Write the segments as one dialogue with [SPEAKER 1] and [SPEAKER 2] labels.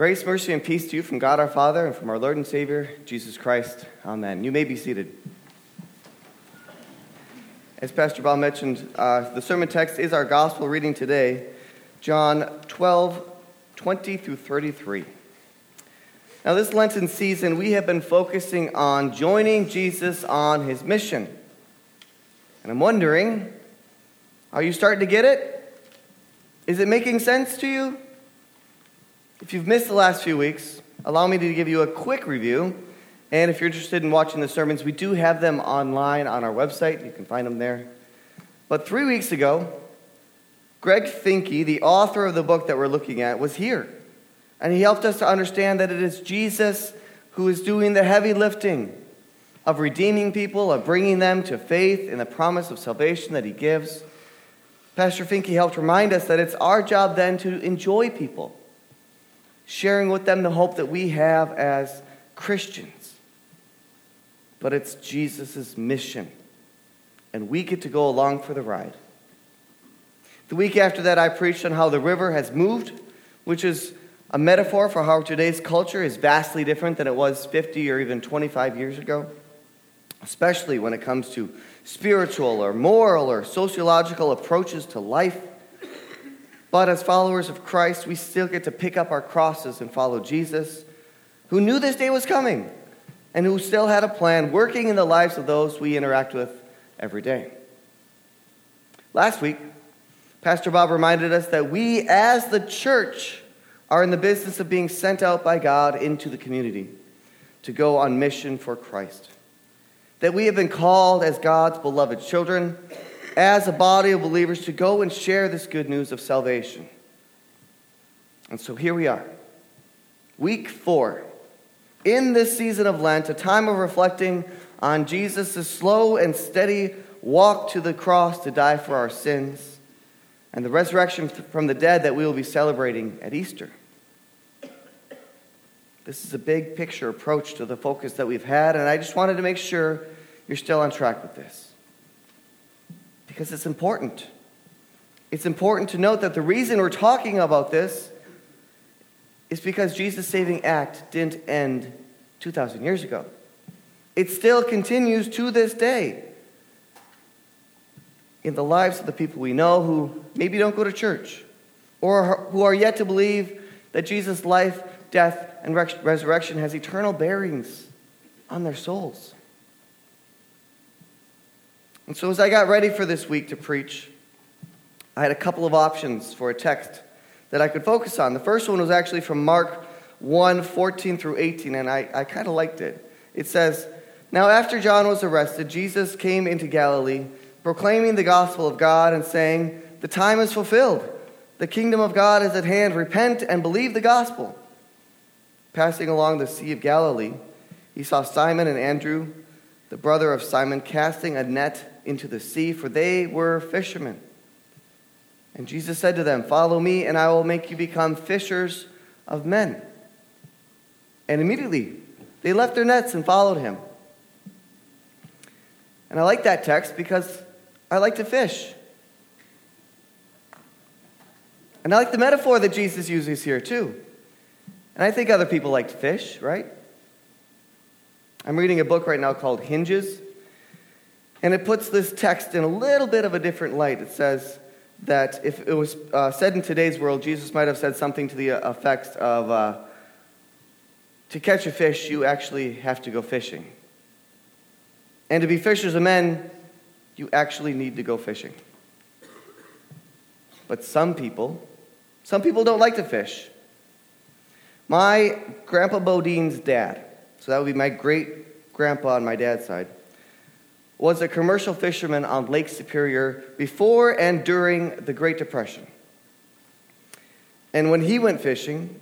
[SPEAKER 1] Grace, mercy, and peace to you from God our Father and from our Lord and Savior, Jesus Christ. Amen. You may be seated. As Pastor Bob mentioned, uh, the sermon text is our gospel reading today, John 12, 20 through 33. Now, this Lenten season, we have been focusing on joining Jesus on his mission. And I'm wondering, are you starting to get it? Is it making sense to you? If you've missed the last few weeks, allow me to give you a quick review. And if you're interested in watching the sermons, we do have them online on our website. You can find them there. But three weeks ago, Greg Finke, the author of the book that we're looking at, was here. And he helped us to understand that it is Jesus who is doing the heavy lifting of redeeming people, of bringing them to faith in the promise of salvation that he gives. Pastor Finke helped remind us that it's our job then to enjoy people sharing with them the hope that we have as Christians. But it's Jesus' mission, and we get to go along for the ride. The week after that, I preached on how the river has moved, which is a metaphor for how today's culture is vastly different than it was 50 or even 25 years ago, especially when it comes to spiritual or moral or sociological approaches to life. But as followers of Christ, we still get to pick up our crosses and follow Jesus, who knew this day was coming and who still had a plan working in the lives of those we interact with every day. Last week, Pastor Bob reminded us that we, as the church, are in the business of being sent out by God into the community to go on mission for Christ. That we have been called as God's beloved children as a body of believers to go and share this good news of salvation. And so here we are, week four, in this season of Lent, a time of reflecting on Jesus' slow and steady walk to the cross to die for our sins and the resurrection from the dead that we will be celebrating at Easter. This is a big picture approach to the focus that we've had, and I just wanted to make sure you're still on track with this because it's important. It's important to note that the reason we're talking about this is because Jesus' saving act didn't end 2,000 years ago. It still continues to this day in the lives of the people we know who maybe don't go to church or who are yet to believe that Jesus' life, death, and resurrection has eternal bearings on their souls. And so, as I got ready for this week to preach, I had a couple of options for a text that I could focus on. The first one was actually from Mark 1 14 through 18, and I, I kind of liked it. It says, Now, after John was arrested, Jesus came into Galilee, proclaiming the gospel of God and saying, The time is fulfilled. The kingdom of God is at hand. Repent and believe the gospel. Passing along the Sea of Galilee, he saw Simon and Andrew, the brother of Simon, casting a net into the sea, for they were fishermen. And Jesus said to them, Follow me, and I will make you become fishers of men. And immediately they left their nets and followed him. And I like that text because I like to fish. And I like the metaphor that Jesus uses here, too. And I think other people like to fish, right? I'm reading a book right now called Hinges and it puts this text in a little bit of a different light. It says that if it was uh, said in today's world, Jesus might have said something to the effect of uh, to catch a fish, you actually have to go fishing. And to be fishers of men, you actually need to go fishing. But some people, some people don't like to fish. My grandpa Bodin's dad, so that would be my great grandpa on my dad's side, was a commercial fisherman on Lake Superior before and during the Great Depression. And when he went fishing,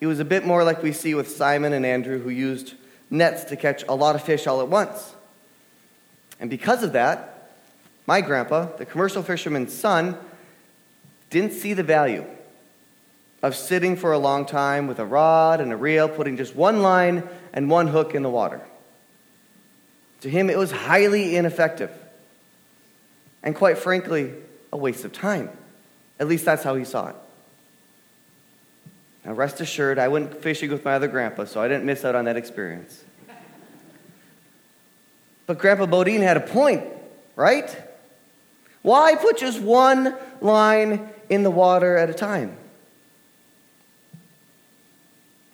[SPEAKER 1] he was a bit more like we see with Simon and Andrew, who used nets to catch a lot of fish all at once. And because of that, my grandpa, the commercial fisherman's son, didn't see the value of sitting for a long time with a rod and a reel, putting just one line and one hook in the water. To him, it was highly ineffective. And quite frankly, a waste of time. At least that's how he saw it. Now, rest assured, I went fishing with my other grandpa, so I didn't miss out on that experience. But Grandpa Bodin had a point, right? Why put just one line in the water at a time?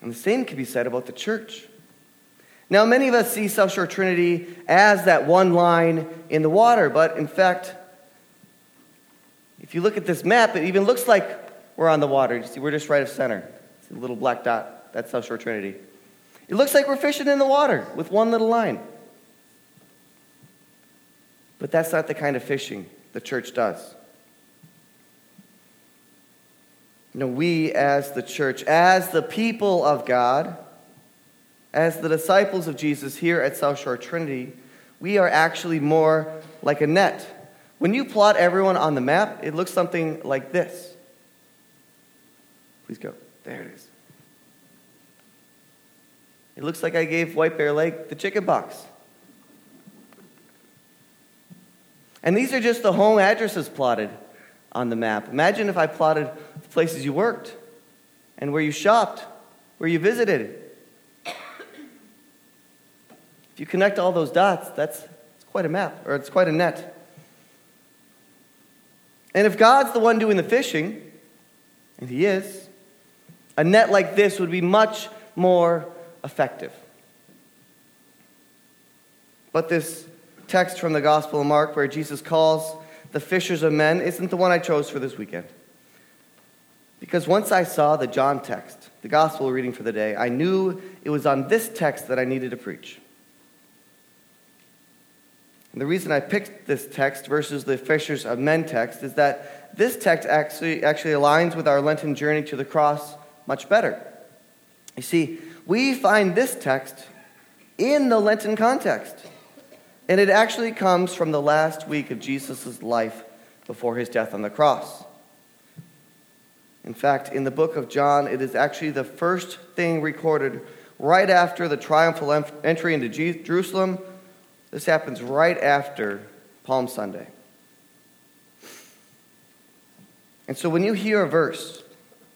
[SPEAKER 1] And the same can be said about the church. Now, many of us see South Shore Trinity as that one line in the water, but in fact, if you look at this map, it even looks like we're on the water. You see, we're just right of center. It's a little black dot. That's South Shore Trinity. It looks like we're fishing in the water with one little line. But that's not the kind of fishing the church does. You know, we as the church, as the people of God, as the disciples of Jesus here at South Shore Trinity, we are actually more like a net. When you plot everyone on the map, it looks something like this. Please go. There it is. It looks like I gave White Bear Lake the chicken box. And these are just the home addresses plotted on the map. Imagine if I plotted the places you worked and where you shopped, where you visited. If you connect all those dots, that's it's quite a map, or it's quite a net. And if God's the one doing the fishing, and He is, a net like this would be much more effective. But this text from the Gospel of Mark, where Jesus calls the fishers of men, isn't the one I chose for this weekend. Because once I saw the John text, the Gospel reading for the day, I knew it was on this text that I needed to preach. And the reason I picked this text versus the fishers of men text is that this text actually, actually aligns with our Lenten journey to the cross much better. You see, we find this text in the Lenten context. And it actually comes from the last week of Jesus' life before his death on the cross. In fact, in the book of John, it is actually the first thing recorded right after the triumphal entry into Jerusalem. This happens right after Palm Sunday. And so when you hear a verse,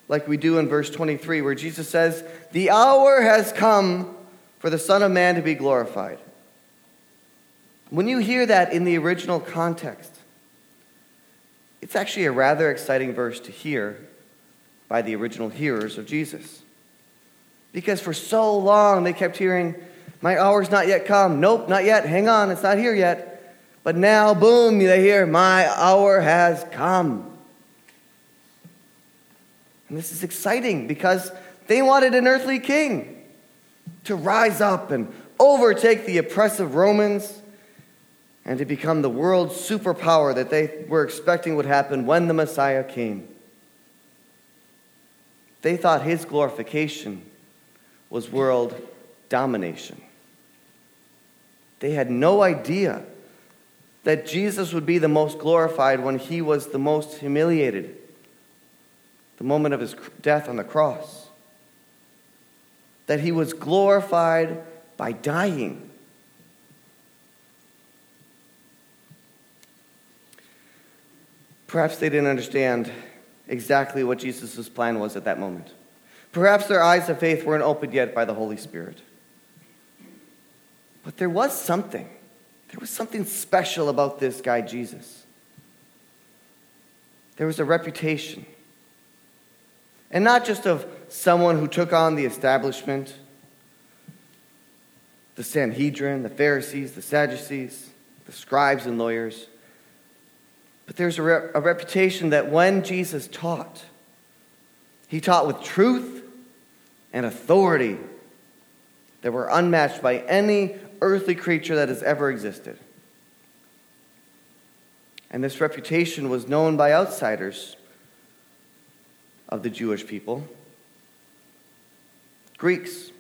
[SPEAKER 1] like we do in verse 23, where Jesus says, The hour has come for the Son of Man to be glorified. When you hear that in the original context, it's actually a rather exciting verse to hear by the original hearers of Jesus. Because for so long they kept hearing, My hour's not yet come. Nope, not yet. Hang on, it's not here yet. But now, boom, they hear, My hour has come. And this is exciting because they wanted an earthly king to rise up and overtake the oppressive Romans and to become the world's superpower that they were expecting would happen when the Messiah came. They thought his glorification was world domination. They had no idea that Jesus would be the most glorified when he was the most humiliated the moment of his death on the cross. That he was glorified by dying. Perhaps they didn't understand exactly what Jesus' plan was at that moment. Perhaps their eyes of faith weren't opened yet by the Holy Spirit. But there was something. There was something special about this guy, Jesus. There was a reputation. And not just of someone who took on the establishment, the Sanhedrin, the Pharisees, the Sadducees, the scribes and lawyers. But there's a, re- a, reputation that when Jesus taught, he taught with truth and authority that were unmatched by any earthly creature that has ever existed. And this reputation was known by outsiders of the Jewish people Greeks,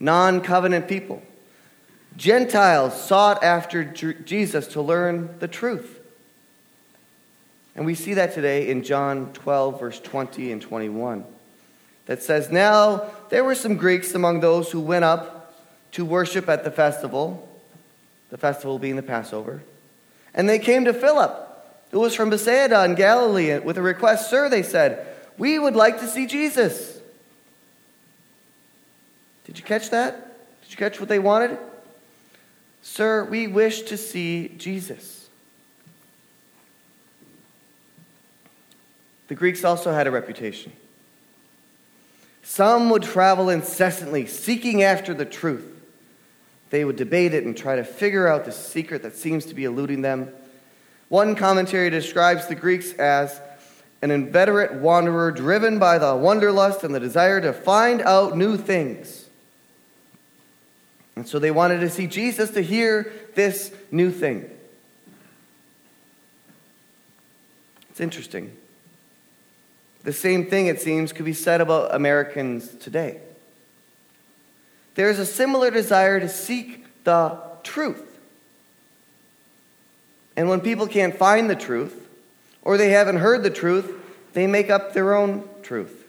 [SPEAKER 1] non covenant people. Gentiles sought after Jesus to learn the truth. And we see that today in John 12, verse 20 and 21, that says, Now there were some Greeks among those who went up to worship at the festival, the festival being the Passover. And they came to Philip, who was from Bethsaida in Galilee, with a request, Sir, they said, we would like to see Jesus. Did you catch that? Did you catch what they wanted? Sir, we wish to see Jesus. The Greeks also had a reputation. Some would travel incessantly, seeking after the truth. They would debate it and try to figure out the secret that seems to be eluding them. One commentary describes the Greeks as an inveterate wanderer driven by the wanderlust and the desire to find out new things. And so they wanted to see Jesus to hear this new thing. It's interesting. The same thing, it seems, could be said about Americans today. There is a similar desire to seek the truth. And when people can't find the truth, or they haven't heard the truth, they make up their own truth.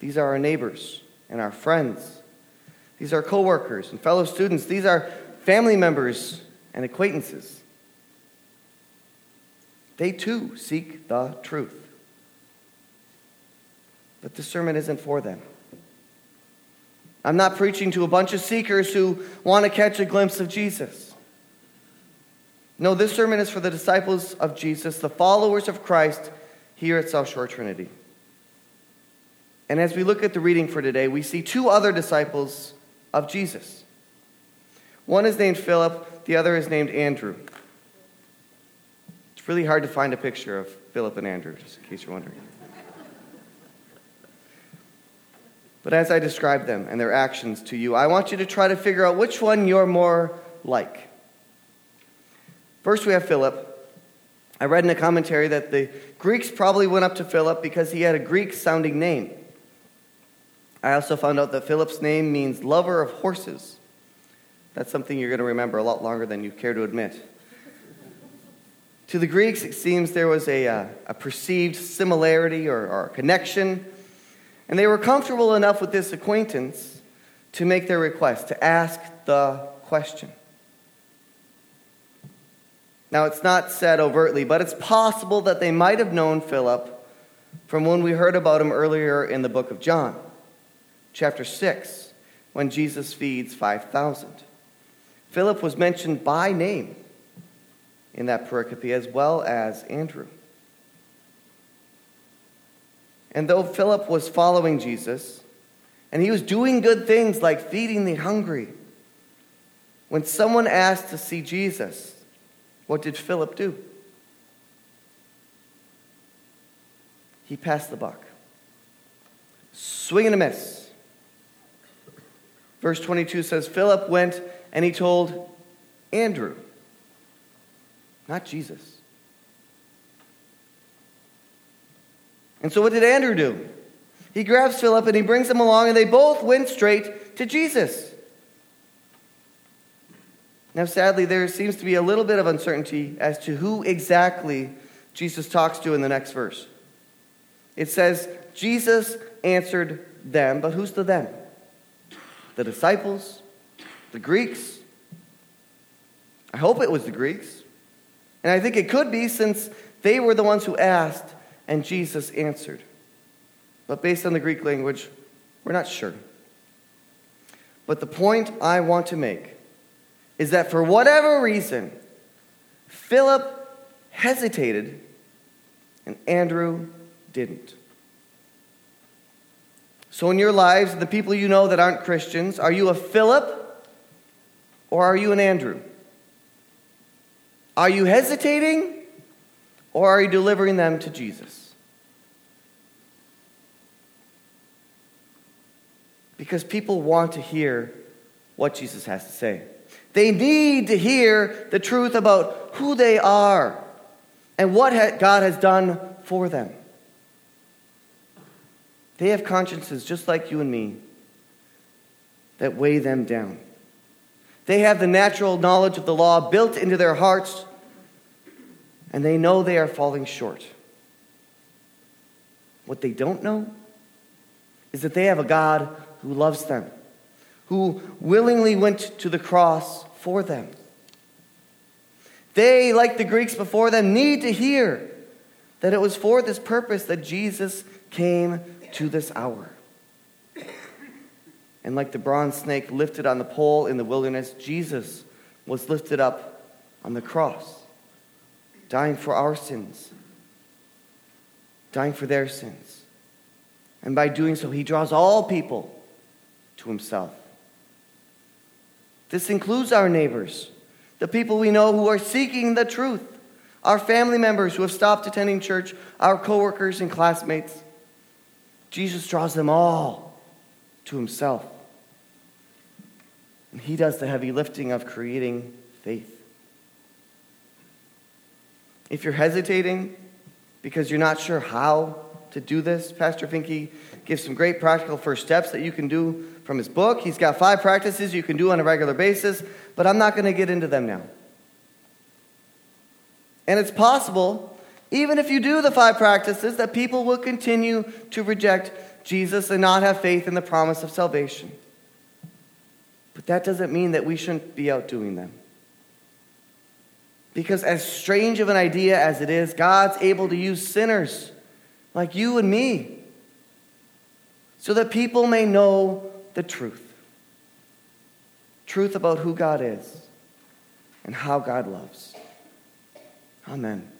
[SPEAKER 1] These are our neighbors and our friends. These are coworkers and fellow students. These are family members and acquaintances. They too seek the truth. But this sermon isn't for them. I'm not preaching to a bunch of seekers who want to catch a glimpse of Jesus. No, this sermon is for the disciples of Jesus, the followers of Christ here at South Shore Trinity. And as we look at the reading for today, we see two other disciples of Jesus. One is named Philip, the other is named Andrew. It's really hard to find a picture of Philip and Andrew, just in case you're wondering. But as I describe them and their actions to you, I want you to try to figure out which one you're more like. First, we have Philip. I read in a commentary that the Greeks probably went up to Philip because he had a Greek sounding name. I also found out that Philip's name means lover of horses. That's something you're going to remember a lot longer than you care to admit. To the Greeks, it seems there was a, uh, a perceived similarity or, or connection, and they were comfortable enough with this acquaintance to make their request, to ask the question. Now, it's not said overtly, but it's possible that they might have known Philip from when we heard about him earlier in the book of John, chapter 6, when Jesus feeds 5,000. Philip was mentioned by name in that pericope as well as Andrew. And though Philip was following Jesus, and he was doing good things like feeding the hungry, when someone asked to see Jesus, what did Philip do? He passed the buck. Swing and a miss. Verse 22 says Philip went and he told Andrew, not Jesus. And so what did Andrew do? He grabs Philip and he brings him along, and they both went straight to Jesus. Now, sadly, there seems to be a little bit of uncertainty as to who exactly Jesus talks to in the next verse. It says, Jesus answered them, but who's the them? The disciples? The Greeks? I hope it was the Greeks. And I think it could be since they were the ones who asked and Jesus answered. But based on the Greek language, we're not sure. But the point I want to make is that for whatever reason, Philip hesitated and Andrew didn't. So, in your lives, the people you know that aren't Christians, are you a Philip or are you an Andrew? Are you hesitating or are you delivering them to Jesus? Because people want to hear what Jesus has to say. They need to hear the truth about who they are and what God has done for them. They have consciences just like you and me that weigh them down. They have the natural knowledge of the law built into their hearts, and they know they are falling short. What they don't know is that they have a God who loves them, who willingly went to the cross for them. They, like the Greeks before them, need to hear that it was for this purpose that Jesus came to this hour. And like the bronze snake lifted on the pole in the wilderness, Jesus was lifted up on the cross, dying for our sins, dying for their sins. And by doing so, he draws all people to himself. This includes our neighbors, the people we know who are seeking the truth, our family members who have stopped attending church, our coworkers and classmates. Jesus draws them all to himself. And he does the heavy lifting of creating faith. If you're hesitating because you're not sure how to do this, Pastor Finke gives some great practical first steps that you can do from his book. He's got five practices you can do on a regular basis, but I'm not going to get into them now. And it's possible, even if you do the five practices, that people will continue to reject Jesus and not have faith in the promise of salvation. But that doesn't mean that we shouldn't be out doing them. Because, as strange of an idea as it is, God's able to use sinners like you and me so that people may know the truth truth about who God is and how God loves. Amen.